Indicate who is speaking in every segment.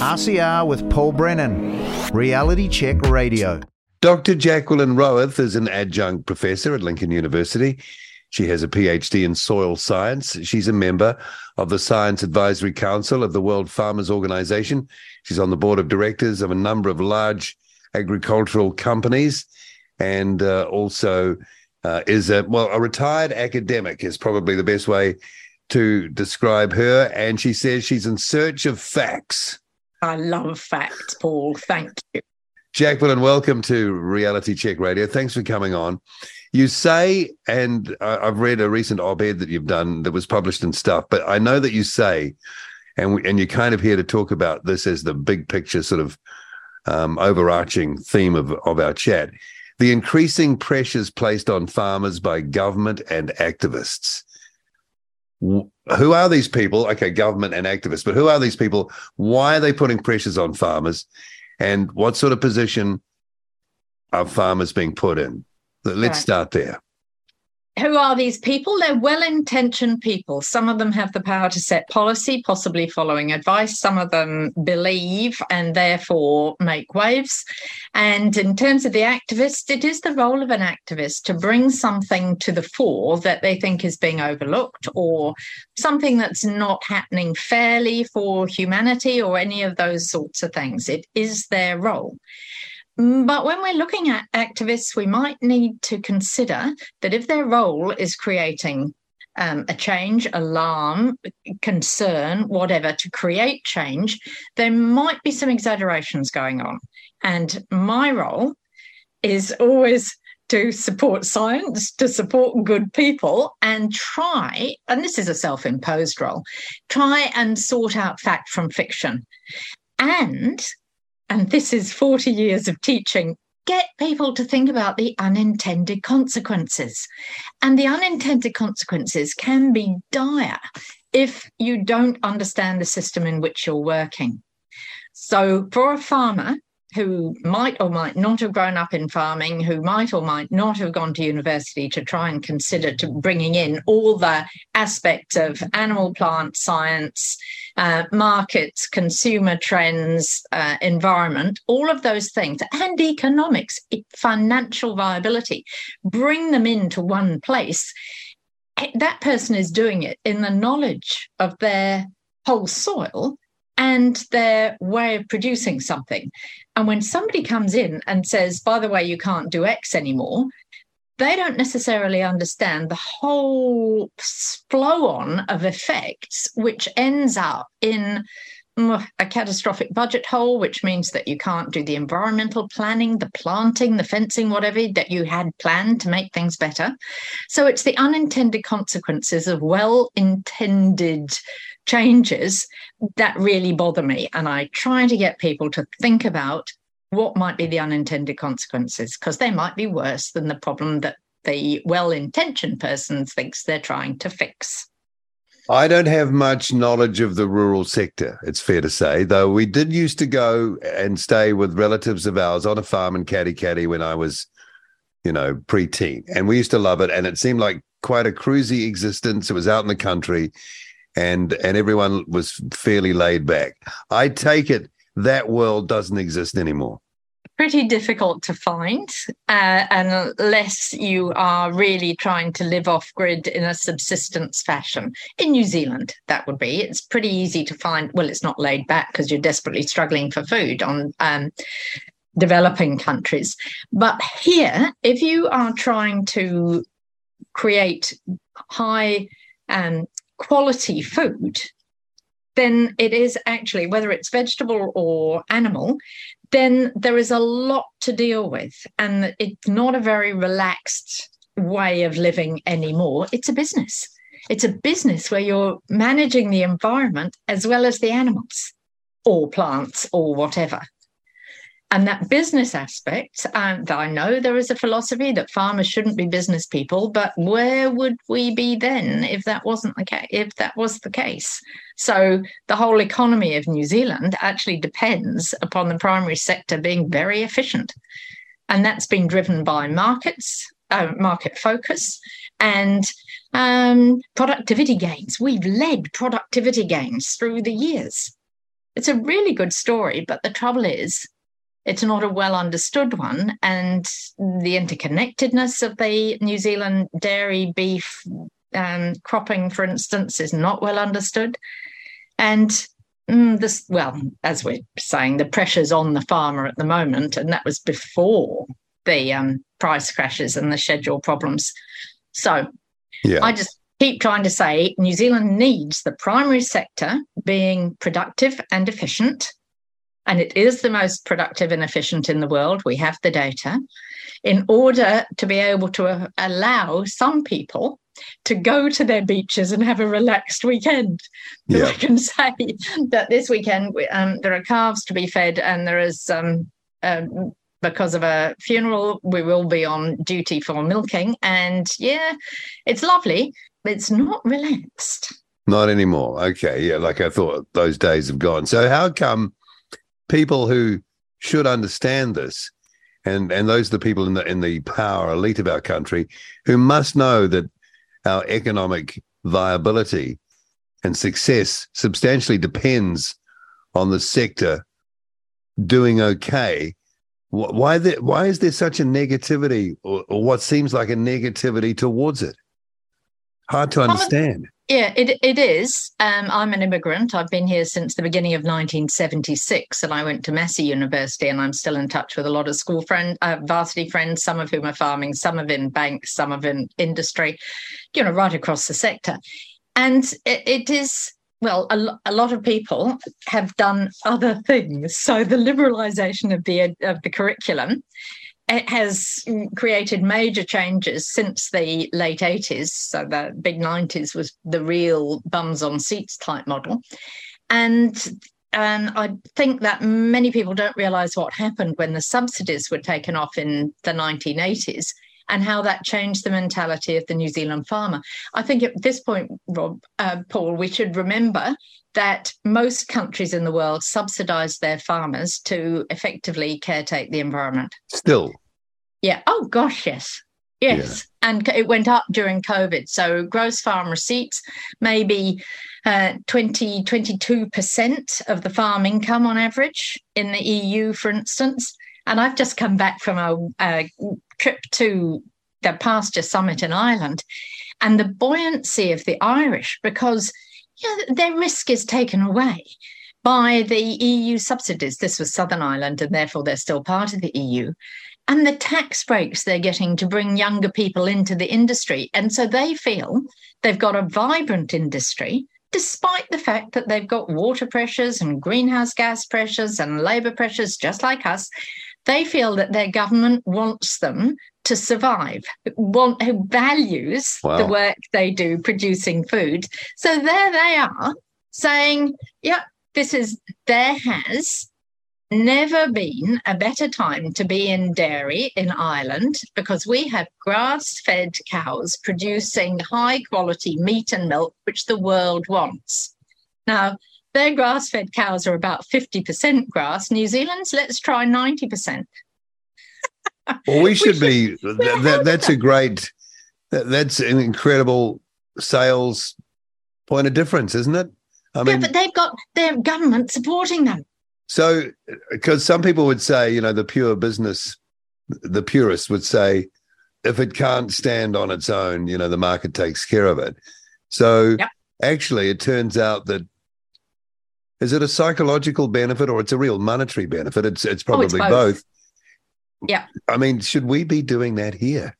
Speaker 1: RCR with Paul Brennan, Reality Check Radio.
Speaker 2: Dr. Jacqueline Rowarth is an adjunct professor at Lincoln University. She has a PhD in soil science. She's a member of the Science Advisory Council of the World Farmers Organization. She's on the board of directors of a number of large agricultural companies and uh, also uh, is a, well, a retired academic is probably the best way to describe her. And she says she's in search of facts.
Speaker 3: I love facts, Paul. Thank you.
Speaker 2: Jacqueline, welcome to Reality Check Radio. Thanks for coming on. You say, and I've read a recent op-ed that you've done that was published in Stuff, but I know that you say, and we, and you're kind of here to talk about this as the big picture, sort of um, overarching theme of of our chat. The increasing pressures placed on farmers by government and activists who are these people? Okay, government and activists, but who are these people? Why are they putting pressures on farmers? And what sort of position are farmers being put in? Let's right. start there
Speaker 3: who are these people? They're well intentioned people. Some of them have the power to set policy, possibly following advice. Some of them believe and therefore make waves. And in terms of the activist, it is the role of an activist to bring something to the fore that they think is being overlooked or something that's not happening fairly for humanity or any of those sorts of things. It is their role. But when we're looking at activists, we might need to consider that if their role is creating um, a change, alarm, concern, whatever, to create change, there might be some exaggerations going on. And my role is always to support science, to support good people, and try, and this is a self imposed role, try and sort out fact from fiction. And and this is 40 years of teaching, get people to think about the unintended consequences. And the unintended consequences can be dire if you don't understand the system in which you're working. So, for a farmer, who might or might not have grown up in farming, who might or might not have gone to university to try and consider to bringing in all the aspects of animal plant science, uh, markets, consumer trends, uh, environment, all of those things, and economics, financial viability, bring them into one place. That person is doing it in the knowledge of their whole soil and their way of producing something. And when somebody comes in and says, by the way, you can't do X anymore, they don't necessarily understand the whole flow on of effects, which ends up in mm, a catastrophic budget hole, which means that you can't do the environmental planning, the planting, the fencing, whatever that you had planned to make things better. So it's the unintended consequences of well intended changes that really bother me. And I try to get people to think about what might be the unintended consequences, because they might be worse than the problem that the well intentioned person thinks they're trying to fix.
Speaker 2: I don't have much knowledge of the rural sector, it's fair to say, though we did used to go and stay with relatives of ours on a farm in Katikati when I was, you know, pre-teen. And we used to love it. And it seemed like quite a cruisy existence. It was out in the country and and everyone was fairly laid back. I take it that world doesn't exist anymore.
Speaker 3: Pretty difficult to find, uh, unless you are really trying to live off grid in a subsistence fashion. In New Zealand, that would be. It's pretty easy to find. Well, it's not laid back because you're desperately struggling for food on um, developing countries. But here, if you are trying to create high um, quality food, then it is actually, whether it's vegetable or animal, then there is a lot to deal with. And it's not a very relaxed way of living anymore. It's a business. It's a business where you're managing the environment as well as the animals or plants or whatever. And that business aspect, and I know there is a philosophy that farmers shouldn't be business people, but where would we be then if that wasn't the case? If that was the case, so the whole economy of New Zealand actually depends upon the primary sector being very efficient, and that's been driven by markets, uh, market focus, and um, productivity gains. We've led productivity gains through the years It's a really good story, but the trouble is, it's not a well understood one. And the interconnectedness of the New Zealand dairy beef um, cropping, for instance, is not well understood. And mm, this, well, as we're saying, the pressure's on the farmer at the moment, and that was before the um, price crashes and the schedule problems. So yeah. I just keep trying to say New Zealand needs the primary sector being productive and efficient. And it is the most productive and efficient in the world. We have the data in order to be able to uh, allow some people to go to their beaches and have a relaxed weekend. Yeah. I can say that this weekend um, there are calves to be fed, and there is um, um, because of a funeral, we will be on duty for milking. And yeah, it's lovely. But it's not relaxed.
Speaker 2: Not anymore. Okay. Yeah. Like I thought those days have gone. So how come people who should understand this and and those are the people in the in the power elite of our country who must know that our economic viability and success substantially depends on the sector doing okay. Why why is there such a negativity or, or, what seems like a negativity towards it hard to understand.
Speaker 3: Yeah it, it is. Um, i'm an immigrant. I've been here since the beginning of 1976 and i went to massey university and i'm still in touch with a lot of school friends uh, varsity friends some of whom are farming some of in banks some of in industry you know right across the sector. And it, it is well, a, a, lot of people have done other things. So the liberalisation of the of the curriculum has created major changes since the late 80s. So the big 90s was the real bums on seats type model. And and I think that many people don't realise what happened when the subsidies were taken off in the 1980s and how that changed the mentality of the New Zealand farmer. I think at this point, Rob, uh, Paul, we should remember that most countries in the world subsidize their farmers to effectively caretake the environment.
Speaker 2: Still.
Speaker 3: Yeah. Oh, gosh, yes. Yes. Yeah. And it went up during COVID. So gross farm receipts, maybe uh, 20, 22% of the farm income on average in the EU, for instance. And I've just come back from a, a trip to the pasture summit in Ireland and the buoyancy of the Irish because you know, their risk is taken away by the EU subsidies. This was Southern Ireland, and therefore they're still part of the EU. And the tax breaks they're getting to bring younger people into the industry. And so they feel they've got a vibrant industry, despite the fact that they've got water pressures and greenhouse gas pressures and labour pressures, just like us. They feel that their government wants them to survive, want who values wow. the work they do producing food. So there they are saying, "Yep, this is there has never been a better time to be in dairy in Ireland because we have grass fed cows producing high quality meat and milk, which the world wants. Now, their grass fed cows are about 50% grass. New Zealand's, let's try 90%.
Speaker 2: well, we should be, that, that, that's a great, that, that's an incredible sales point of difference, isn't it?
Speaker 3: I mean, yeah, but they've got their government supporting them.
Speaker 2: So, because some people would say, you know, the pure business, the purists would say, if it can't stand on its own, you know, the market takes care of it. So, yep. actually, it turns out that is it a psychological benefit or it's a real monetary benefit? It's it's probably oh, it's both. both.
Speaker 3: Yeah.
Speaker 2: I mean, should we be doing that here?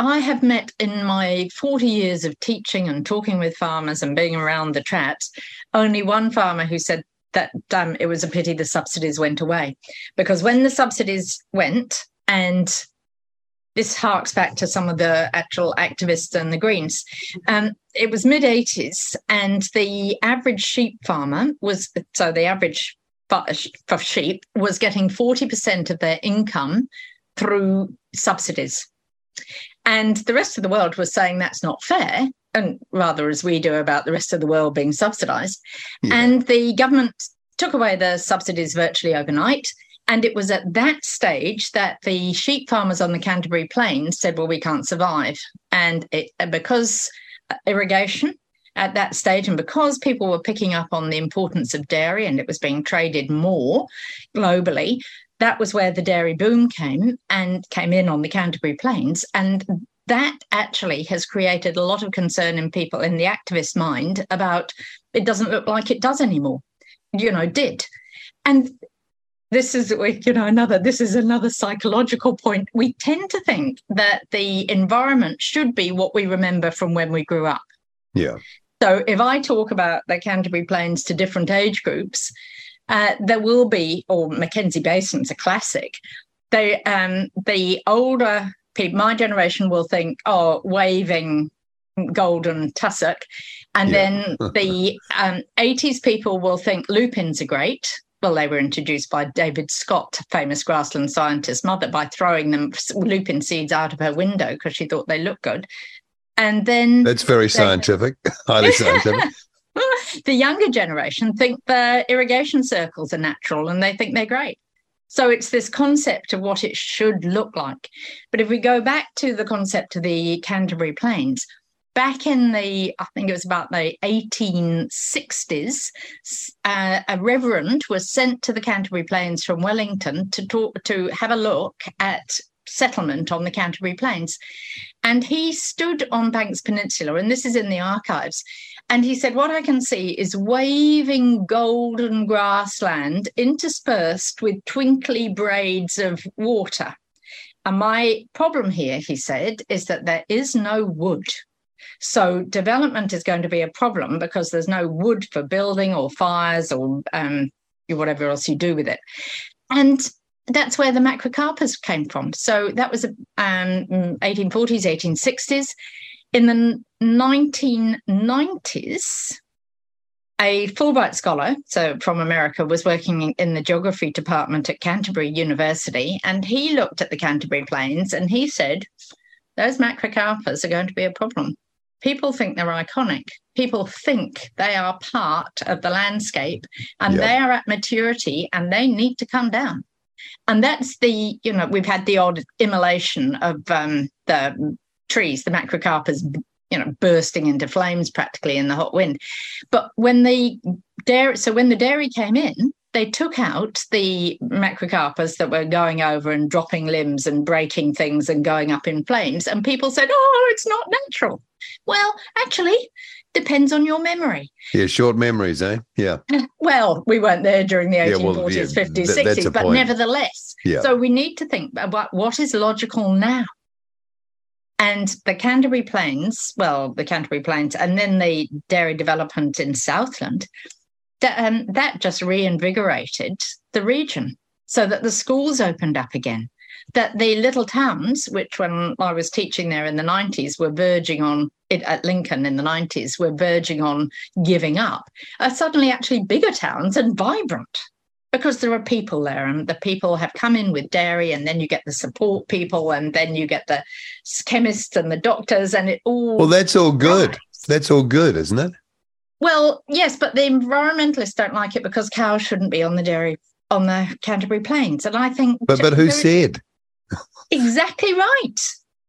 Speaker 3: I have met in my 40 years of teaching and talking with farmers and being around the trats, only one farmer who said that um, it was a pity the subsidies went away. Because when the subsidies went, and this harks back to some of the actual activists and the Greens. Um, it was mid 80s, and the average sheep farmer was so the average for sheep was getting 40% of their income through subsidies. And the rest of the world was saying that's not fair, and rather as we do about the rest of the world being subsidized. Yeah. And the government took away the subsidies virtually overnight. And it was at that stage that the sheep farmers on the Canterbury Plains said, well, we can't survive. And it, because uh, irrigation at that stage. And because people were picking up on the importance of dairy and it was being traded more globally, that was where the dairy boom came and came in on the Canterbury Plains. And that actually has created a lot of concern in people in the activist mind about it doesn't look like it does anymore. You know, did. And this is you know another this is another psychological point we tend to think that the environment should be what we remember from when we grew up
Speaker 2: yeah
Speaker 3: so if i talk about the canterbury plains to different age groups uh, there will be or mackenzie basin's a classic they um the older people my generation will think oh waving golden tussock and yeah. then the um, 80s people will think lupins are great well, they were introduced by David Scott, famous grassland scientist mother, by throwing them lupin seeds out of her window because she thought they looked good. And then
Speaker 2: that's very they, scientific, highly scientific.
Speaker 3: the younger generation think the irrigation circles are natural and they think they're great. So it's this concept of what it should look like. But if we go back to the concept of the Canterbury Plains, back in the, I think it was about the 1860s, uh, a reverend was sent to the Canterbury Plains from Wellington to talk to have a look at settlement on the Canterbury Plains. And he stood on Banks Peninsula, and this is in the archives. And he said, What I can see is waving golden grassland interspersed with twinkly braids of water. And my problem here, he said, is that there is no wood. So development is going to be a problem because there's no wood for building or fires or um, whatever else you do with it. And that's where the macrocarpas came from. So that was um, 1840s, 1860s. In the 1990s, a Fulbright scholar, so from America, was working in the geography department at Canterbury University, and he looked at the Canterbury Plains and he said, those macrocarpas are going to be a problem people think they're iconic. People think they are part of the landscape and they are at maturity and they need to come down. And that's the, you know, we've had the odd immolation of um, the trees, the macrocarpas, you know, bursting into flames practically in the hot wind. But when the dairy, so when the dairy came in, they took out the macrocarpas that were going over and dropping limbs and breaking things and going up in flames. And people said, oh, it's not natural. Well, actually, depends on your memory.
Speaker 2: Yeah, short memories, eh? Yeah.
Speaker 3: Well, we weren't there during the 1840s, yeah, well, yeah, 50s, th- 60s, but point. nevertheless. Yeah. So we need to think about what is logical now. And the Canterbury Plains, well, the Canterbury Plains, and then the dairy development in Southland, that, um, that just reinvigorated the region so that the schools opened up again that the little towns, which when I was teaching there in the 90s were verging on it at Lincoln in the 90s, were verging on giving up, are suddenly actually bigger towns and vibrant because there are people there and the people have come in with dairy and then you get the support people and then you get the chemists and the doctors and it all
Speaker 2: well that's all good. that's all good isn't it?
Speaker 3: Well yes but the environmentalists don't like it because cows shouldn't be on the dairy on the canterbury plains and i think
Speaker 2: but but who said?
Speaker 3: Exactly right.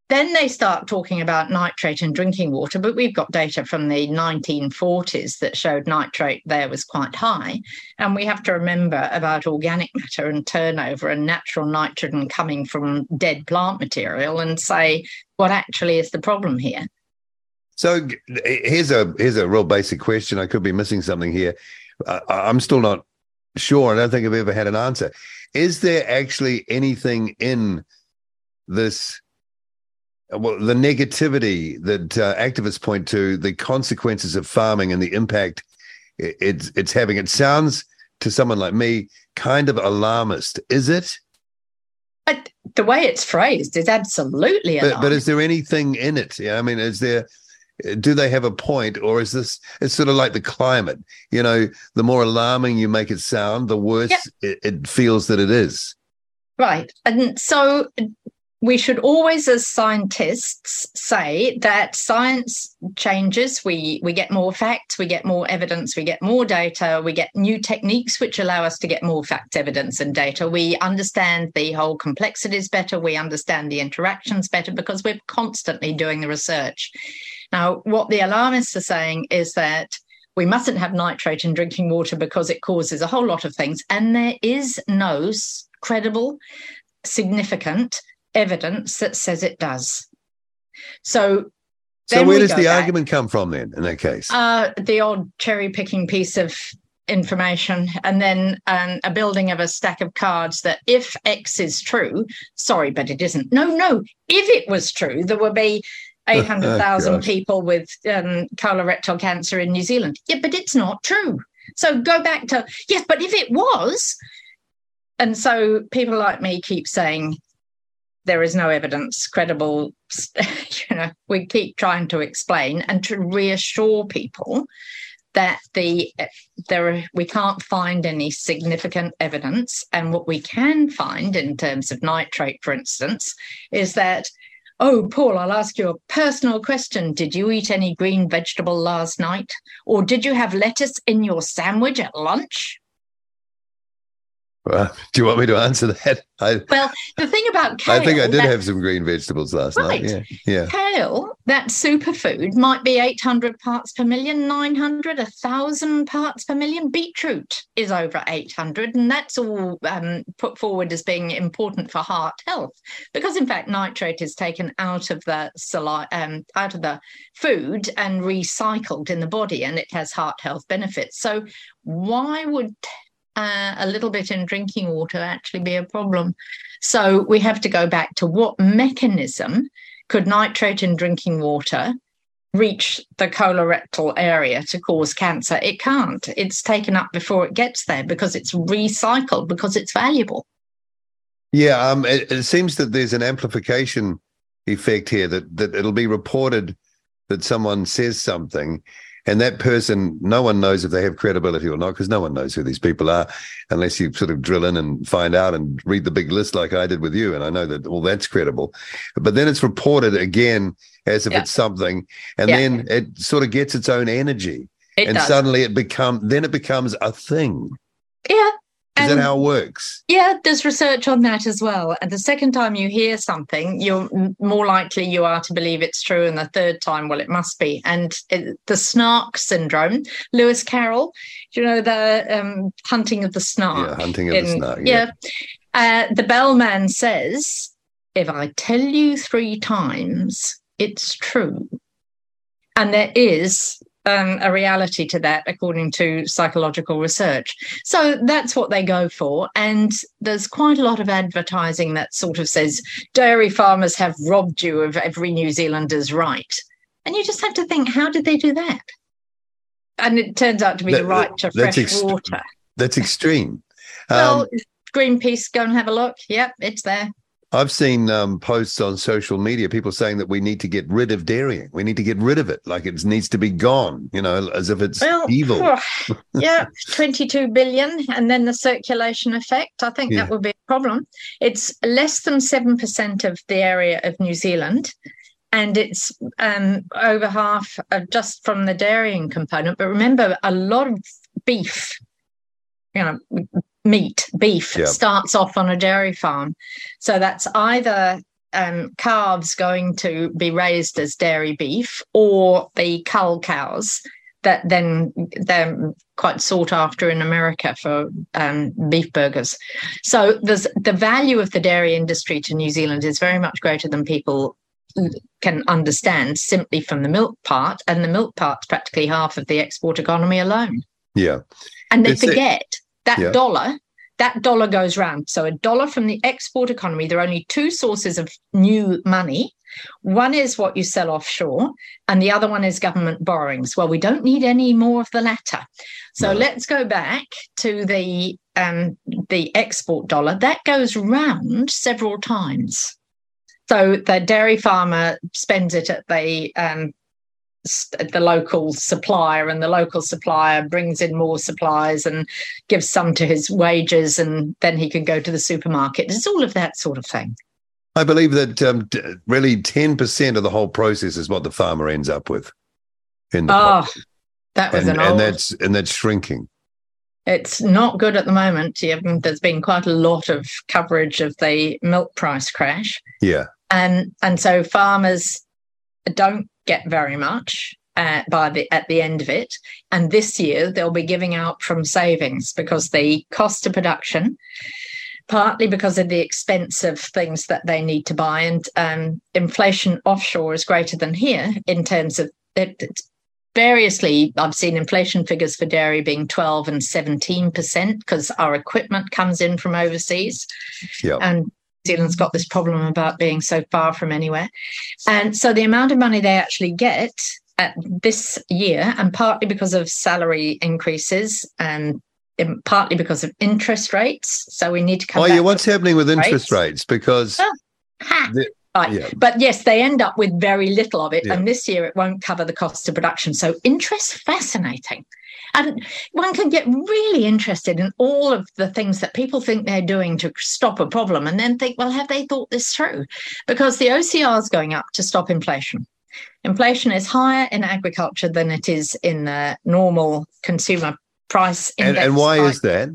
Speaker 3: Then they start talking about nitrate in drinking water, but we've got data from the 1940s that showed nitrate there was quite high. And we have to remember about organic matter and turnover and natural nitrogen coming from dead plant material and say what actually is the problem here.
Speaker 2: So here's a here's a real basic question. I could be missing something here. I'm still not sure. I don't think I've ever had an answer. Is there actually anything in this well, the negativity that uh, activists point to, the consequences of farming and the impact it's it's having. It sounds to someone like me kind of alarmist. Is it?
Speaker 3: But the way it's phrased is absolutely
Speaker 2: alarming. But, but is there anything in it? Yeah, I mean, is there? Do they have a point, or is this? It's sort of like the climate. You know, the more alarming you make it sound, the worse yep. it, it feels that it is.
Speaker 3: Right, and so we should always as scientists say that science changes we we get more facts we get more evidence we get more data we get new techniques which allow us to get more fact evidence and data we understand the whole complexities better we understand the interactions better because we're constantly doing the research Now, what the alarmists are saying is that we mustn't have nitrate in drinking water because it causes a whole lot of things. And there is no credible, significant evidence that says it does. So,
Speaker 2: so where does the back. argument come from then in that case?
Speaker 3: Uh, the odd cherry picking piece of information and then um, a building of a stack of cards that if X is true, sorry, but it isn't. No, no. If it was true, there would be 800,000 oh, people with um, colorectal cancer in New Zealand. Yeah, but it's not true. So go back to, yes, but if it was. And so people like me keep saying there is no evidence, credible, you know, we keep trying to explain and to reassure people that the there are, we can't find any significant evidence. And what we can find in terms of nitrate for instance is that oh paul i'll ask you a personal question. Did you eat any green vegetable last night? Or did you have lettuce in your sandwich at lunch
Speaker 2: well, do you want me to answer that?
Speaker 3: I, well, the thing about kale,
Speaker 2: I think I did have some green vegetables last right. night. Yeah, yeah.
Speaker 3: Kale, that superfood, might be 800 parts per million, 900, 1,000 parts per million. Beetroot is over 800, and that's all um, put forward as being important for heart health, because in fact nitrate is taken out of the um, out of the food and recycled in the body, and it has heart health benefits. So why would uh, a little bit in drinking water actually be a problem. So we have to go back to what mechanism could nitrate in drinking water reach the colorectal area to cause cancer? It can't. It's taken up before it gets there because it's recycled because it's valuable.
Speaker 2: Yeah, um, it, it seems that there's an amplification effect here that that it'll be reported that someone says something and that person, no one knows if they have credibility or not, because no one knows who these people are unless you sort of drill in and find out and read the big list like I did with you. And I know that all that's credible. But then it's reported again as if yeah. it's something, and yeah. then it sort of gets its own energy. It and does. suddenly it become then it becomes a thing.
Speaker 3: Yeah.
Speaker 2: Is and, that how it works?
Speaker 3: Yeah, there's research on that as well. And the second time you hear something, you're more likely you are to believe it's true. And the third time, well, it must be. And it, the snark syndrome, Lewis Carroll, you know, the um, hunting of the snark.
Speaker 2: Yeah, hunting of in, the snark. Yeah.
Speaker 3: yeah. Uh, the bellman says, if I tell you three times, it's true. And there is um, a reality to that, according to psychological research. So that's what they go for. And there's quite a lot of advertising that sort of says dairy farmers have robbed you of every New Zealander's right. And you just have to think, how did they do that? And it turns out to be that, the right to fresh water.
Speaker 2: That's extreme.
Speaker 3: well, um, Greenpeace, go and have a look. Yep, it's there.
Speaker 2: I've seen um, posts on social media, people saying that we need to get rid of dairying. We need to get rid of it, like it needs to be gone. You know, as if it's well, evil. Oh,
Speaker 3: yeah, twenty-two billion, and then the circulation effect. I think yeah. that would be a problem. It's less than seven percent of the area of New Zealand, and it's um, over half just from the dairying component. But remember, a lot of beef you know meat, beef, yep. starts off on a dairy farm. So that's either um, calves going to be raised as dairy beef or the cull cows that then they're quite sought after in America for um, beef burgers. So there's the value of the dairy industry to New Zealand is very much greater than people can understand simply from the milk part, and the milk part's practically half of the export economy alone.
Speaker 2: Yeah,
Speaker 3: and they it's forget. It that yeah. dollar that dollar goes round. So a dollar from the export economy, there are only two sources of new money. One is what you sell offshore, and the other one is government borrowings. Well, we don't need any more of the latter. So no. let's go back to the um, the export dollar. That goes round several times. So the dairy farmer spends it at the um, the local supplier and the local supplier brings in more supplies and gives some to his wages and then he can go to the supermarket. It's all of that sort of thing.
Speaker 2: I believe that um, really 10% of the whole process is what the farmer ends up with
Speaker 3: in the oh that was
Speaker 2: and,
Speaker 3: an old...
Speaker 2: and that's and that's shrinking.
Speaker 3: It's not good at the moment. There's been quite a lot of coverage of the milk price crash.
Speaker 2: Yeah.
Speaker 3: And and so farmers don't get very much uh, by the at the end of it. And this year they'll be giving out from savings because the cost of production, partly because of the expense of things that they need to buy, and um, inflation offshore is greater than here in terms of it, variously i've seen inflation figures for dairy being 12 and 17% because our equipment comes in from overseas
Speaker 2: Yeah.
Speaker 3: and Zealand's got this problem about being so far from anywhere. And so the amount of money they actually get at this year, and partly because of salary increases and um, partly because of interest rates. So we need to come
Speaker 2: Oh yeah, what's happening with interest
Speaker 3: rates.
Speaker 2: rates? Because
Speaker 3: Oh.
Speaker 2: The-
Speaker 3: Right.
Speaker 2: yeah.
Speaker 3: But yes, they end up with very little of it.
Speaker 2: Yeah.
Speaker 3: And this year it won't cover the cost of production. So interest fascinating. And one can get really interested in all of the things that people think they're doing to stop a problem and then think, well, have they thought this through? Because the OCR is going up to stop inflation. Inflation is higher in agriculture than it is in the normal consumer price
Speaker 2: and,
Speaker 3: index.
Speaker 2: and why is that?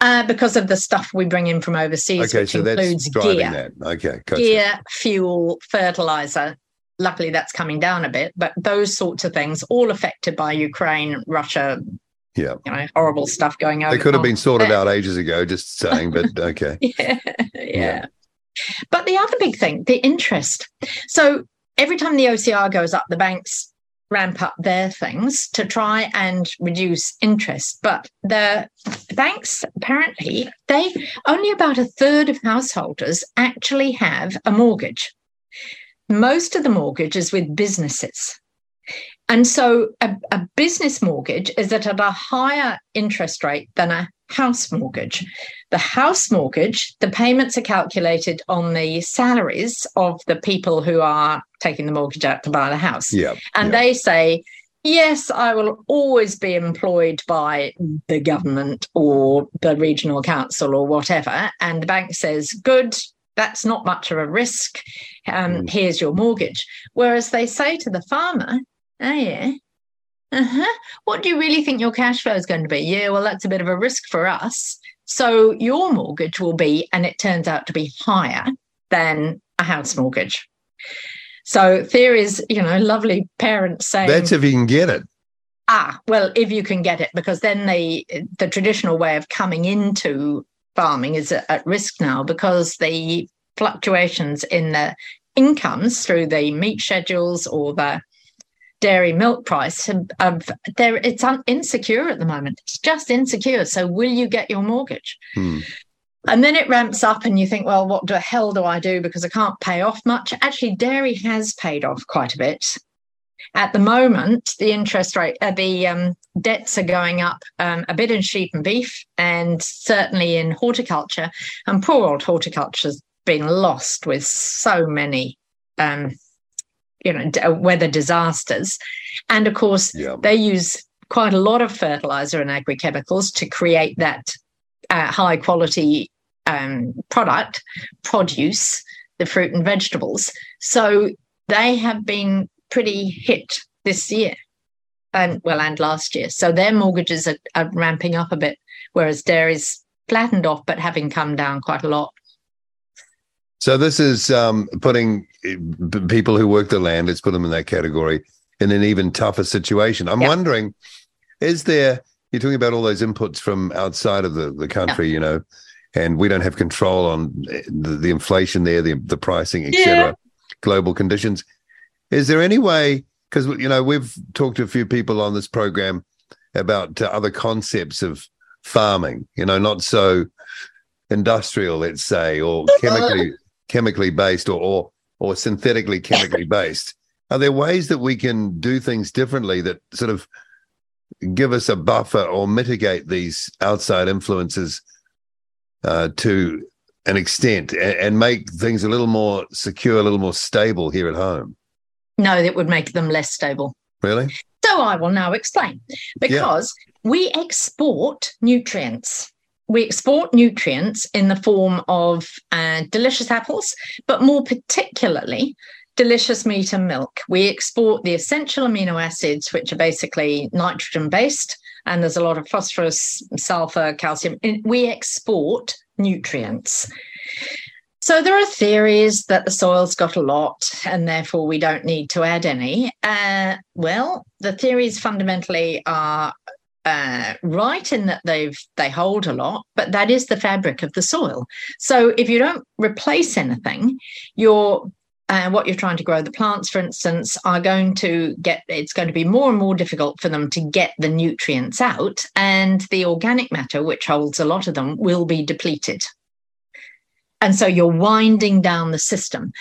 Speaker 3: Uh, because of the stuff we bring in from overseas,
Speaker 2: Okay,
Speaker 3: which
Speaker 2: so that's
Speaker 3: includes
Speaker 2: driving
Speaker 3: gear
Speaker 2: that. Okay, gotcha.
Speaker 3: gear, fuel, fertilizer. Luckily, that's coming down a bit, but those sorts of things, all affected by Ukraine, Russia,
Speaker 2: Yeah.
Speaker 3: you know, horrible stuff going on.
Speaker 2: They could have been sorted out ages ago, just saying, but okay.
Speaker 3: Yeah, yeah.
Speaker 2: Yeah.
Speaker 3: But the other big thing, the interest. So every time the OCR goes up, the banks ramp up their things to try and reduce interest. But the banks apparently they only about a third of householders actually have a mortgage. Most of the mortgage is with businesses. And so a, a business mortgage is at a higher interest rate than a house mortgage. The house mortgage, the payments are calculated on the salaries of the people who are taking the mortgage out to buy the house.
Speaker 2: Yeah.
Speaker 3: And
Speaker 2: yeah.
Speaker 3: they say, yes, I will always be employed by the government or the regional council or whatever. And the bank says, good, that's not much of a risk. Um,
Speaker 2: Mm.
Speaker 3: Here's your mortgage. Whereas they say to the farmer, oh, yeah. Uh-huh. What do you really think your cash flow is going to be? Yeah, well, that's a bit of a risk for us. So your mortgage will be, and it turns out to be higher than a house mortgage. So there is, you know, lovely parents saying,
Speaker 2: That's if you can get it.
Speaker 3: ah, well, if you can get it, because then the the traditional way of coming into farming is at, at risk now because the fluctuations in the incomes through the meat schedules or the dairy milk price have there it's un, insecure at the moment it's just insecure so will you get your mortgage
Speaker 2: Hmm.
Speaker 3: and then it ramps up, and you think, well, what the hell do I do? Because I can't pay off much. Actually, dairy has paid off quite a bit. At the moment, the interest rate, uh, the um, debts are going up um, a bit in sheep and beef, and certainly in horticulture. And poor old horticulture's been lost with so many, um, you know, d- weather disasters. And of course,
Speaker 2: Yeah.
Speaker 3: they use quite a lot of fertilizer and agri-chemicals to create that uh, high quality um, product, produce, the fruit and vegetables. So they have been pretty hit this year, and well, and last year. So their mortgages are, are ramping up a bit, whereas dairy's flattened off, but having come down quite a lot.
Speaker 2: So this is um, putting eh, people who work the land, let's put them in that category, in an even tougher situation. I'm
Speaker 3: Yeah.
Speaker 2: wondering, is there, you're talking about all those inputs from outside of the, the country, you know, and we don't have control on eh, the, the inflation there, the, the pricing, et
Speaker 3: Yeah.
Speaker 2: cetera, global conditions. Is there any way, because, you know, we've talked to a few people on this program about uh, other concepts of farming, you know, not so industrial, let's say, or chemically chemically based or, or or synthetically chemically based. Are there ways that we can do things differently that sort of give us a buffer or mitigate these outside influences uh, to an extent and, and make things a little more secure, a little more stable here at home?
Speaker 3: No, that would make them less stable.
Speaker 2: Really?
Speaker 3: So I will now explain because we export nutrients. We export nutrients in the form of uh, delicious apples, but more particularly delicious meat and milk. We export the essential amino acids, which are basically nitrogen based, and there's a lot of phosphorus, sulfur, calcium. We export nutrients. So there are theories that the soil's got a lot and therefore we don't need to add any. Uh, well, the theories fundamentally are uh, right in that they've they hold a lot, but that is the fabric of the soil. So if you don't replace anything, you're uh, what you're trying to grow, the plants, for instance, are going to get, it's going to be more and more difficult for them to get the nutrients out. And the organic matter, which holds a lot of them, will be depleted. And so you're winding down the system.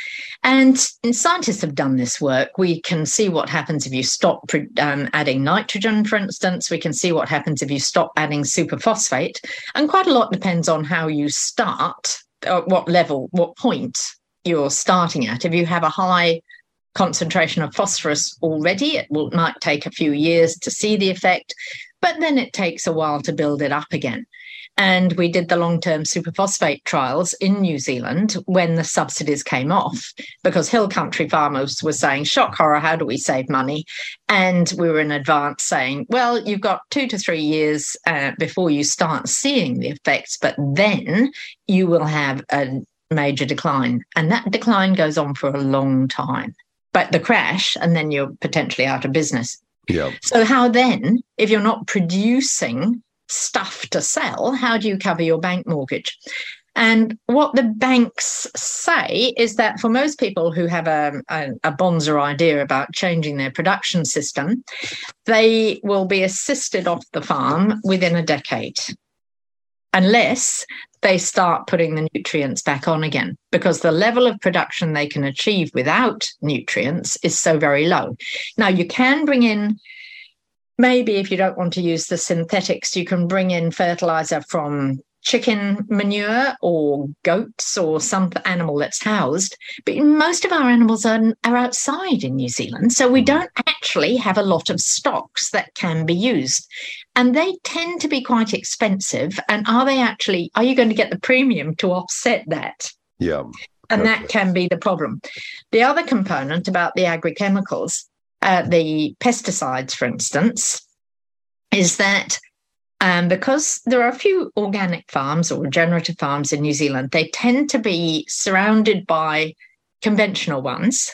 Speaker 3: And, scientists have done this work. We can see what happens if you stop um, adding nitrogen, for instance. We can see what happens if you stop adding superphosphate. And quite a lot depends on how you start, at what level, what point you're starting at. If you have a high concentration of phosphorus already, it will, might take a few years to see the effect, but then it takes a while to build it up again. And we did the long term superphosphate trials in New Zealand when the subsidies came off because hill country farmers were saying, shock horror, how do we save money? And we were in advance saying, well, you've got two to three years uh, before you start seeing the effects, but then you will have a major decline. And that decline goes on for a long time. But the crash, and then you're potentially out of business.
Speaker 2: Yeah.
Speaker 3: So, how then, if you're not producing stuff to sell, how do you cover your bank mortgage? And what the banks say is that for most people who have a, a, a bonza idea about changing their production system, they will be assisted off the farm within a decade, unless they start putting the nutrients back on again, because the level of production they can achieve without nutrients is so very low. Now, you can bring in maybe if you don't want to use the synthetics, you can bring in fertilizer from chicken manure or goats or some animal that's housed. But most of our animals are, are outside in New Zealand. So we hmm. don't actually have a lot of stocks that can be used. And they tend to be quite expensive. And are they actually, are you going to get the premium to offset that?
Speaker 2: Yeah.
Speaker 3: And that can be the problem. The other component about the agrochemicals uh, the pesticides, for instance, is that um, because there are a few organic farms or regenerative farms in New Zealand, they tend to be surrounded by conventional ones.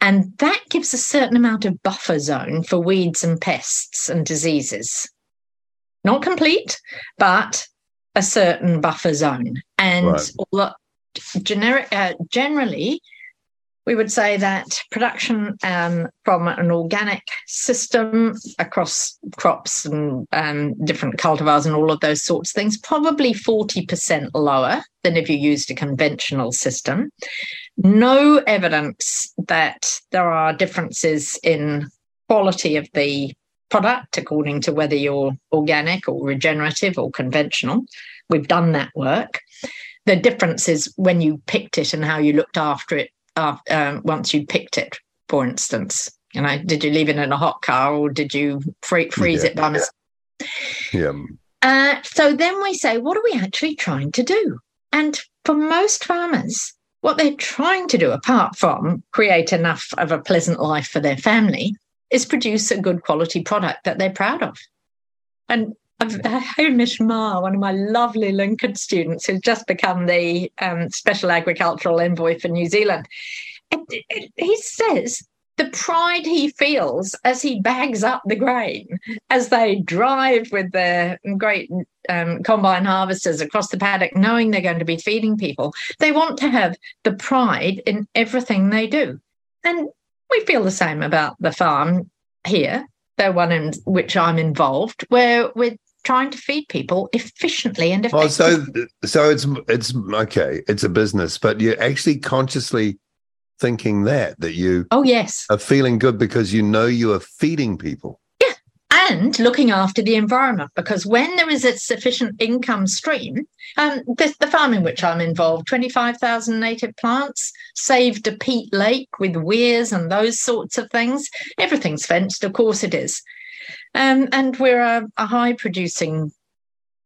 Speaker 3: And that gives a certain amount of buffer zone for weeds and pests and diseases. Not complete, but a certain buffer zone. And right. generic, uh, generally, we would say that production um, from an organic system across crops and um, different cultivars and all of those sorts of things, probably 40% lower than if you used a conventional system. No evidence that there are differences in quality of the product according to whether you're organic or regenerative or conventional. We've done that work. The difference is when you picked it and how you looked after it after, um, once you picked it, for instance? You know, did you leave it in a hot car or did you free- freeze
Speaker 2: yeah.
Speaker 3: it by mistake?
Speaker 2: Yeah.
Speaker 3: Uh, so then we say, what are we actually trying to do? And for most farmers, what they're trying to do, apart from create enough of a pleasant life for their family, is produce a good quality product that they're proud of. And Hamish Marr, one of my lovely Lincoln students, who's just become the um, special agricultural envoy for New Zealand. he says the pride he feels as he bags up the grain as they drive with their great um, combine harvesters across the paddock, knowing they're going to be feeding people. They want to have the pride in everything they do. And we feel the same about the farm here the one in which I'm involved, where we're trying to feed people efficiently and effectively.
Speaker 2: Oh, so so it's it's okay, it's a business, but you're actually consciously thinking that that you
Speaker 3: oh yes
Speaker 2: are feeling good because you know you are feeding people.
Speaker 3: Yeah, and looking after the environment because when there is a sufficient income stream, um, the, the farm in which I'm involved, twenty five thousand native plants, saved a peat lake with weirs and those sorts of things. Everything's fenced, of course it is. Um, and we're a, a high producing.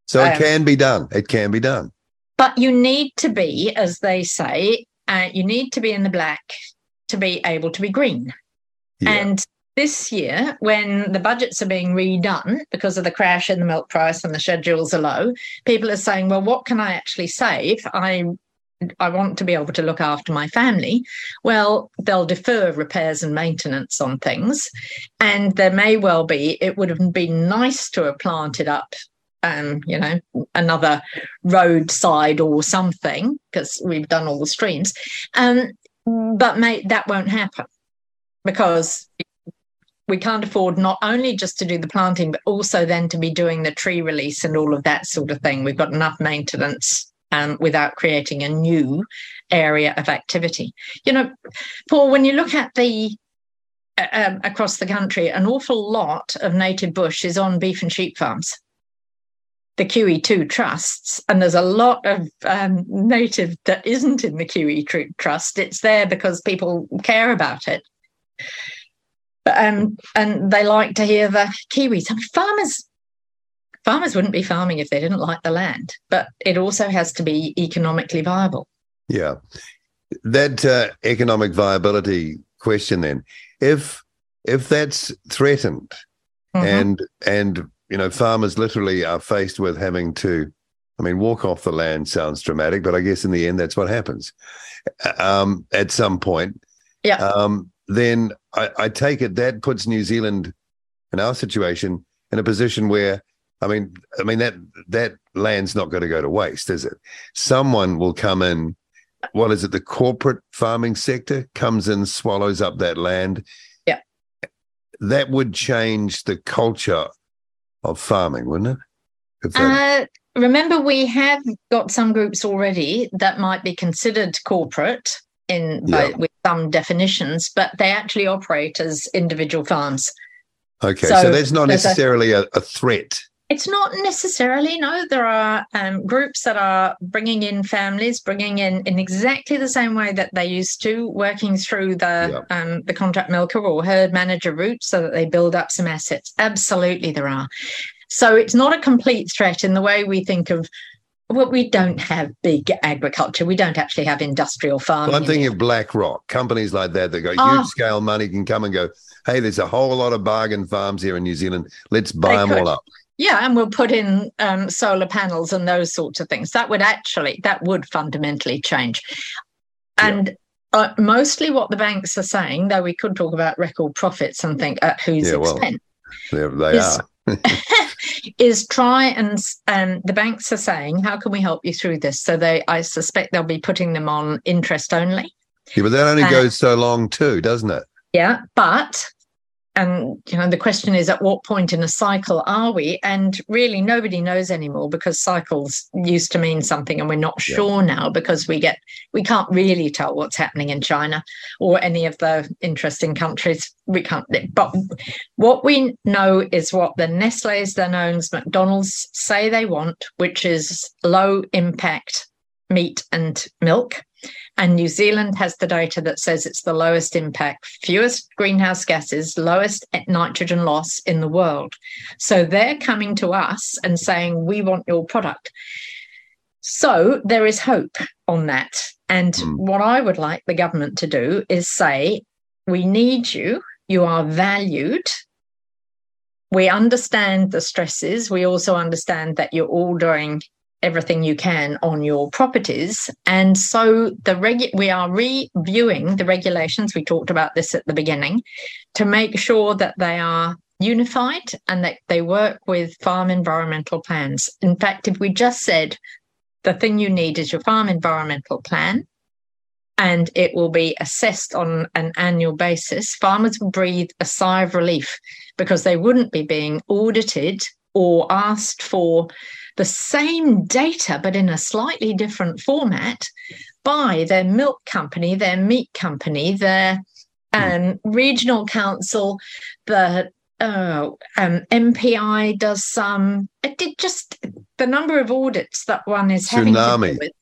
Speaker 2: So it um, can be done. It can be done.
Speaker 3: But you need to be, as they say, uh, you need to be in the black to be able to be green. Yeah. And this year, when the budgets are being redone because of the crash in the milk price and the schedules are low, people are saying, well, what can I actually save? I I want to be able to look after my family. Well, they'll defer repairs and maintenance on things. And there may well be, it would have been nice to have planted up, um, you know, another roadside or something, because we've done all the streams. Um, but that won't happen because we can't afford not only just to do the planting, but also then to be doing the tree release and all of that sort of thing. We've got enough maintenance um, without creating a new area of activity. You know, Paul, when you look at the uh, um, across the country, an awful lot of native bush is on beef and sheep farms. The QE2 trusts, and there's a lot of um, native that isn't in the QE trust. It's there because people care about it. Um, and they like to hear the Kiwis. I mean, farmers farmers wouldn't be farming if they didn't like the land, but it also has to be economically viable.
Speaker 2: Yeah. That uh, economic viability question then, if if that's threatened mm-hmm. and and you know farmers literally are faced with having to I mean walk off the land sounds dramatic, but I guess in the end that's what happens. Um, at some point.
Speaker 3: Yeah.
Speaker 2: Um, then I, I take it that puts New Zealand in our situation in a position where I mean, I mean that that land's not going to go to waste, is it? Someone will come in. What is it? The corporate farming sector comes in, swallows up that land.
Speaker 3: Yeah,
Speaker 2: that would change the culture of farming, wouldn't
Speaker 3: it? That... Uh, remember, we have got some groups already that might be considered corporate in yeah. by, with some definitions, but they actually operate as individual farms.
Speaker 2: Okay, so, so that's not necessarily a, a threat
Speaker 3: it's not necessarily, no. There are um, groups that are bringing in families, bringing in in exactly the same way that they used to, working through the yeah. um, the contract milker or herd manager route so that they build up some assets. Absolutely, there are. So it's not a complete threat in the way we think of well, we don't have big agriculture. We don't actually have industrial farming.
Speaker 2: Well, I'm thinking of BlackRock, companies like that that got oh. huge scale money can come and go, hey, there's a whole lot of bargain farms here in New Zealand. Let's buy them could. all up.
Speaker 3: Yeah, and we'll put in um, solar panels and those sorts of things. That would actually, that would fundamentally change. And yeah. uh, mostly what the banks are saying, though we could talk about record profits and think at whose yeah, expense.
Speaker 2: Well, they is, are.
Speaker 3: is try and um, the banks are saying, how can we help you through this? So they, I suspect they'll be putting them on interest only.
Speaker 2: Yeah, but that only uh, goes so long too, doesn't it?
Speaker 3: Yeah, but and you know the question is at what point in a cycle are we? And really nobody knows anymore because cycles used to mean something and we're not sure yeah. now because we get we can't really tell what's happening in china or any of the interesting countries. We can't but what we know is what the nestle's danone's mcdonald's say they want which is low impact meat and milk and New Zealand has the data that says it's the lowest impact, fewest greenhouse gases, lowest nitrogen loss in the world. So they're coming to us and saying, we want your product. So there is hope on that. And mm. what I would like the government to do is say, we need you, you are valued. We understand the stresses. We also understand that you're all doing everything you can on your properties. And so the regu- we are reviewing the regulations. We talked about this at the beginning to make sure that they are unified and that they work with farm environmental plans. In fact, if we just said the thing you need is your farm environmental plan, and it will be assessed on an annual basis, farmers will breathe a sigh of relief because they wouldn't be being audited or asked for the same data, but in a slightly different format by their milk company, their meat company, their um, regional council, the uh, um, MPI does some. It did just the number of audits that one is having
Speaker 2: Tsunami.
Speaker 3: to do with.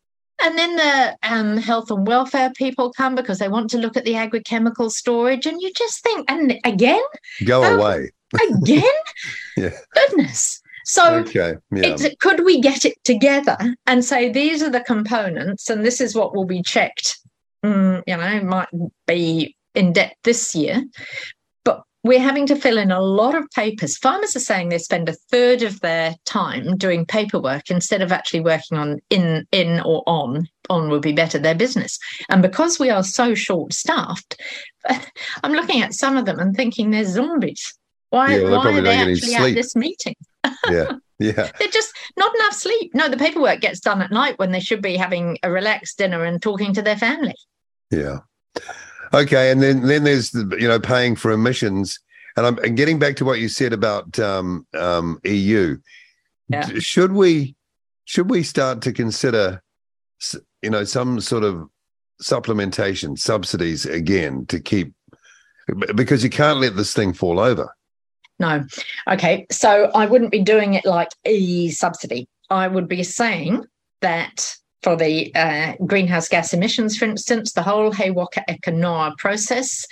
Speaker 3: And then the um, health and welfare people come because they want to look at the agrochemical storage, and you just think, and again,
Speaker 2: go away
Speaker 3: again.
Speaker 2: yeah,
Speaker 3: goodness. So, okay. yeah. could we get it together and say these are the components, and this is what will be checked? Mm, you know, might be in depth this year, but we're having to fill in a lot of papers. Farmers are saying they spend a third of their time doing paperwork instead of actually working on in in or on on would be better, their business. And because we are so short staffed, I'm looking at some of them and thinking they're zombies. Why,
Speaker 2: Yeah, well,
Speaker 3: why are they actually at this meeting?
Speaker 2: Yeah. Yeah.
Speaker 3: They're just not enough sleep. No, the paperwork gets done at night when they should be having a relaxed dinner and talking to their family.
Speaker 2: Yeah. Okay, and then then there's the you know paying for emissions, and I'm and getting back to what you said about um, um, EU.
Speaker 3: Yeah.
Speaker 2: Should we should we start to consider you know some sort of supplementation subsidies again to keep because you can't let this thing fall over.
Speaker 3: No. Okay. So I wouldn't be doing it like e subsidy. I would be saying that for the uh, greenhouse gas emissions, for instance, the whole He Waka Eke Noa process,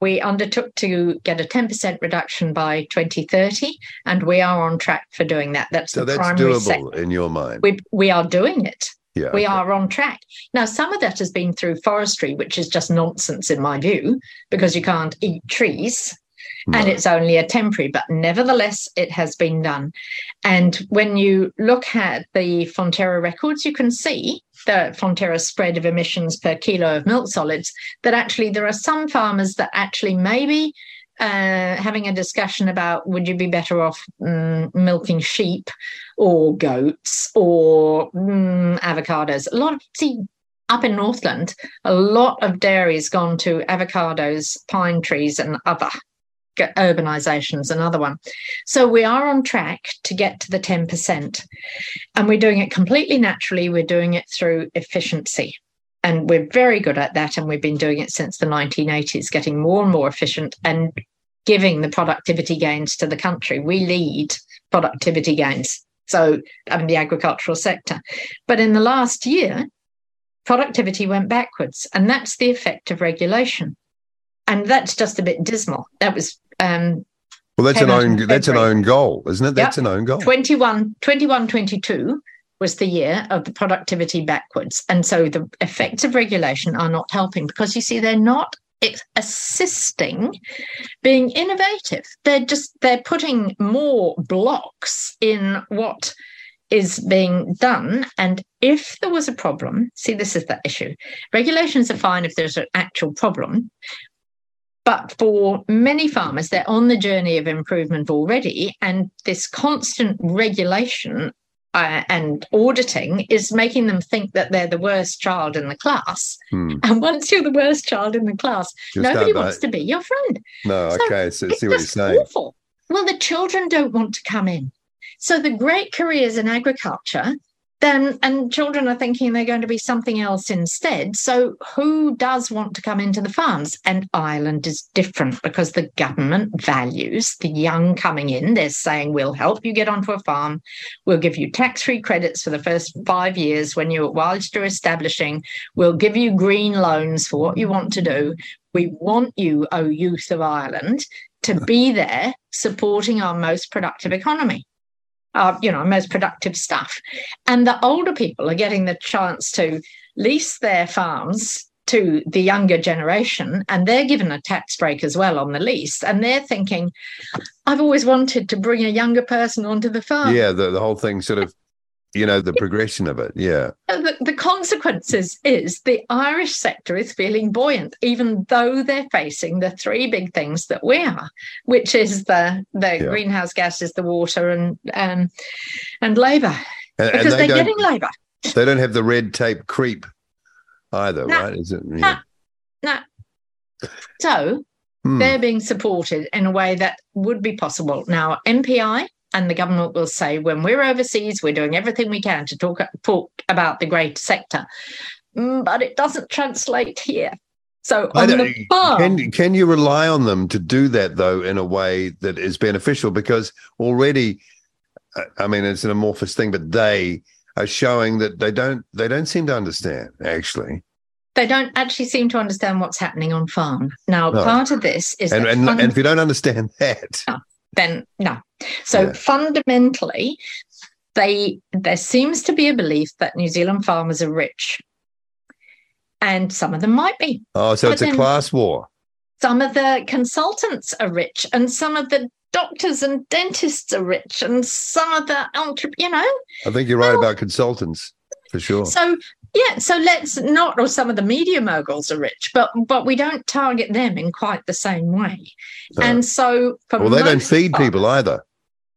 Speaker 3: we undertook to get a 10% reduction by 2030, and we are on track for doing that. That's
Speaker 2: So
Speaker 3: the
Speaker 2: that's
Speaker 3: primary
Speaker 2: doable in your mind.
Speaker 3: We, we are doing it.
Speaker 2: yeah.
Speaker 3: We
Speaker 2: okay.
Speaker 3: are on track. Now, some of that has been through forestry, which is just nonsense in my view, because you can't eat trees and it's only a temporary, but nevertheless, it has been done. And when you look at the Fonterra records, you can see the Fonterra spread of emissions per kilo of milk solids, that actually there are some farmers that actually maybe uh, having a discussion about would you be better off mm, milking sheep or goats or mm, avocados. A lot of, see, up in Northland, a lot of dairy has gone to avocados, pine trees, and other urbanizations another one. So we are on track to get to the 10% and we're doing it completely naturally. We're doing it through efficiency and we're very good at that and we've been doing it since the 1980s getting more and more efficient and giving the productivity gains to the country. We lead productivity gains so i mean the agricultural sector. But in the last year productivity went backwards and that's the effect of regulation and that's just a bit dismal. That was um,
Speaker 2: well, that's an own that's an own goal, isn't it? That's
Speaker 3: Yep.
Speaker 2: an own goal.
Speaker 3: 21, 21, 22 was the year of the productivity backwards. And so the effects of regulation are not helping because you see, they're not assisting being innovative. They're just, they're putting more blocks in what is being done. And if there was a problem, see, this is the issue. Regulations are fine if there's an actual problem. But for many farmers, they're on the journey of improvement already, and this constant regulation uh, and auditing is making them think that they're the worst child in the class.
Speaker 2: Hmm.
Speaker 3: And once you're the worst child in the class,
Speaker 2: Just
Speaker 3: nobody wants to be your friend.
Speaker 2: No,
Speaker 3: So
Speaker 2: okay. So see what you're saying.
Speaker 3: awful. Well, the children don't want to come in. So the great careers in agriculture, then and children are thinking they're going to be something else instead. So who does want to come into the farms? And Ireland is different because the government values the young coming in. They're saying we'll help you get onto a farm, we'll give you tax-free credits for the first five years when you whilst you're establishing, we'll give you green loans for what you want to do. We want you, O youth of Ireland, to be there supporting our most productive economy, you know, most productive stuff. And the older people are getting the chance to lease their farms to the younger generation, and they're given a tax break as well on the lease. And they're thinking, I've always wanted to bring a younger person onto the farm.
Speaker 2: Yeah, the, the whole thing sort of, you know, the progression of it. Yeah.
Speaker 3: the, the consequences is the Irish sector is feeling buoyant, even though they're facing the three big things that we are, which is the the
Speaker 2: Yeah.
Speaker 3: greenhouse gases, the water, and um, and labour,
Speaker 2: And, and
Speaker 3: because
Speaker 2: they
Speaker 3: they're getting labour.
Speaker 2: they don't have the red tape creep either,
Speaker 3: No.
Speaker 2: right? Is it? Yeah.
Speaker 3: No. So
Speaker 2: Hmm.
Speaker 3: they're being supported in a way that would be possible. Now, MPI and the government will say when we're overseas, we're doing everything we can to talk, talk about the great sector, Mm, but it doesn't translate here. So on the farm,
Speaker 2: Can can you rely on them to do that though in a way that is beneficial? Because already, I- mean, it's an amorphous thing, but they are showing that they don't they don't seem to understand actually.
Speaker 3: they don't actually seem to understand what's happening on farm. Now,
Speaker 2: No.
Speaker 3: part of this is
Speaker 2: And and,
Speaker 3: fund-
Speaker 2: and if you don't understand that,
Speaker 3: then no. So
Speaker 2: Yeah.
Speaker 3: fundamentally, they there seems to be a belief that New Zealand farmers are rich, and some of them might be.
Speaker 2: oh, so
Speaker 3: But
Speaker 2: it's a class war.
Speaker 3: Some of the consultants are rich, and some of the doctors and dentists are rich, and some of the entre- you know,
Speaker 2: I think you're right
Speaker 3: Well-
Speaker 2: about consultants. for sure.
Speaker 3: So yeah, so let's not, or some of the media moguls are rich, but but we don't target them in quite the same way.
Speaker 2: No.
Speaker 3: And so, for
Speaker 2: well, they don't feed people either.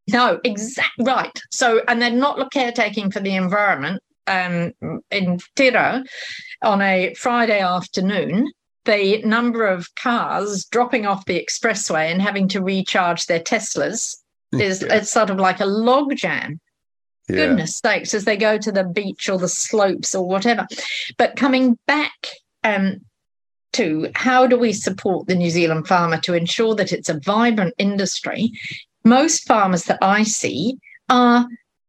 Speaker 3: No, exact right. So, and they're not caretaking for the environment. Um, in Tiro, on a Friday afternoon, the number of cars dropping off the expressway and having to recharge their Teslas is
Speaker 2: Yeah.
Speaker 3: it's sort of like a log jam
Speaker 2: Yeah.
Speaker 3: goodness sakes as they go to the beach or the slopes or whatever. But coming back um, to how do we support the new zealand farmer to ensure that it's a vibrant industry? Most farmers that i see are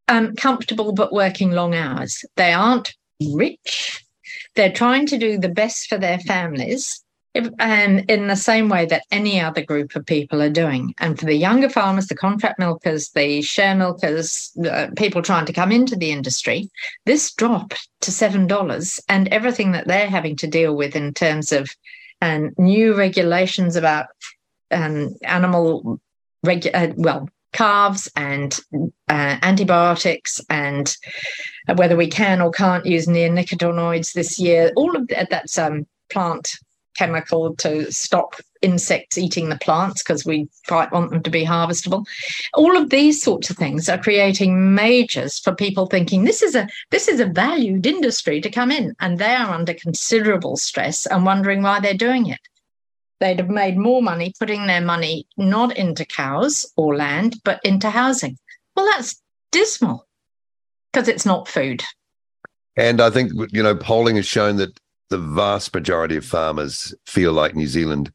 Speaker 3: um, comfortable but working long hours. They aren't rich. They're trying to do the best for their families if, and in the same way that any other group of people are doing. And for the younger farmers, the contract milkers, the share milkers, uh, people trying to come into the industry, this drop to $7 and everything that they're having to deal with in terms of um, new regulations about um, animal, regu- uh, well, calves and uh, antibiotics and whether we can or can't use neonicotinoids this year, all of that, that's um, plant chemical to stop insects eating the plants because we quite want them to be harvestable. All of these sorts of things are creating majors for people thinking this is a this is a valued industry to come in, and they are under considerable stress and wondering why they're doing it. They'd have made more money putting their money not into cows or land, but into housing. Well, that's dismal because it's not food.
Speaker 2: And I think you know, polling has shown that the vast majority of farmers feel like New Zealand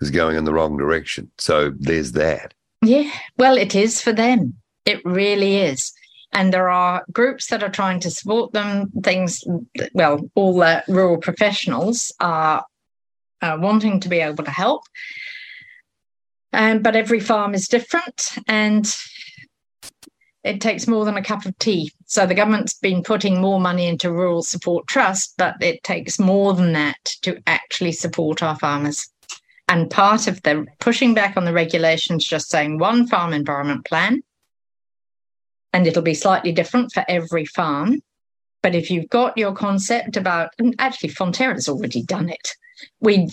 Speaker 2: is going in the wrong direction. So there's that.
Speaker 3: Yeah, well, it is for them. It really is. And there are groups that are trying to support them. Things, well, all the rural professionals are wanting to be able to help. Um, but every farm is different and it takes more than a cup of tea. So the government's been putting more money into Rural Support Trust, but it takes more than that to actually support our farmers. And part of the pushing back on the regulations, just saying one farm environment plan, and it'll be slightly different for every farm. But if you've got your concept about, and actually Fonterra's already done it. We,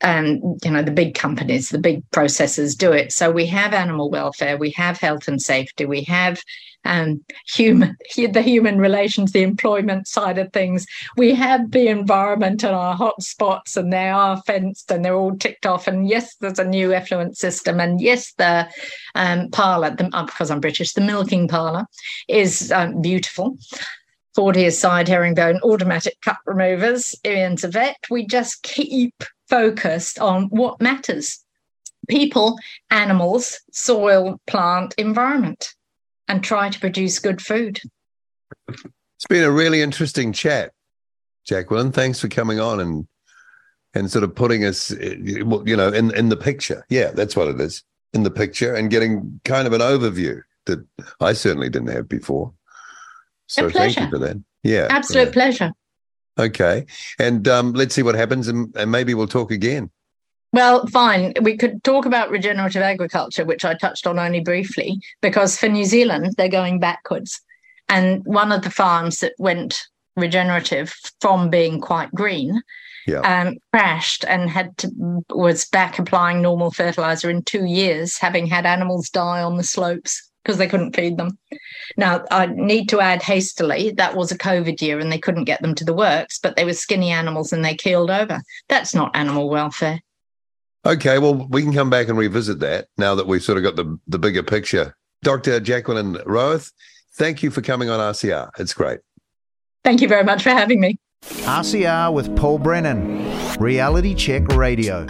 Speaker 3: um, you know, the big companies, the big processors do it. So we have animal welfare, we have health and safety, we have um, human, the human relations, the employment side of things. We have the environment and our hotspots, and they are fenced and they're all ticked off. And yes, there's a new effluent system, and yes, the um, parlour, the, uh, because I'm British, the milking parlour is um, beautiful. 40 is side herringbone, automatic cup removers, Ian's a vet. We just keep focused on what matters people, animals, soil, plant, environment, and try to produce good food.
Speaker 2: It's been a really interesting chat, Jacqueline. Thanks for coming on and and sort of putting us, you know, in in the picture. Yeah, that's what it is, in the picture, and getting kind of an overview that I certainly didn't have before. So thank you for that. Yeah,
Speaker 3: Absolute
Speaker 2: yeah.
Speaker 3: pleasure.
Speaker 2: Okay, and um, let's see what happens, and, and maybe we'll talk again.
Speaker 3: Well, fine. We could talk about regenerative agriculture, which I touched on only briefly, because for New Zealand, they're going backwards. And one of the farms that went regenerative from being quite green
Speaker 2: Yeah.
Speaker 3: um, crashed and had to was back applying normal fertilizer in two years, having had animals die on the slopes because they couldn't feed them. Now, I need to add hastily that was a COVID year and they couldn't get them to the works, but they were skinny animals and they keeled over. That's not animal welfare.
Speaker 2: Okay, well, we can come back and revisit that now that we've sort of got the, the bigger picture. Dr. Jacqueline Rowarth, thank you for coming on RCR. It's great.
Speaker 3: Thank you very much for having me.
Speaker 1: RCR with Paul Brennan, Reality Check Radio.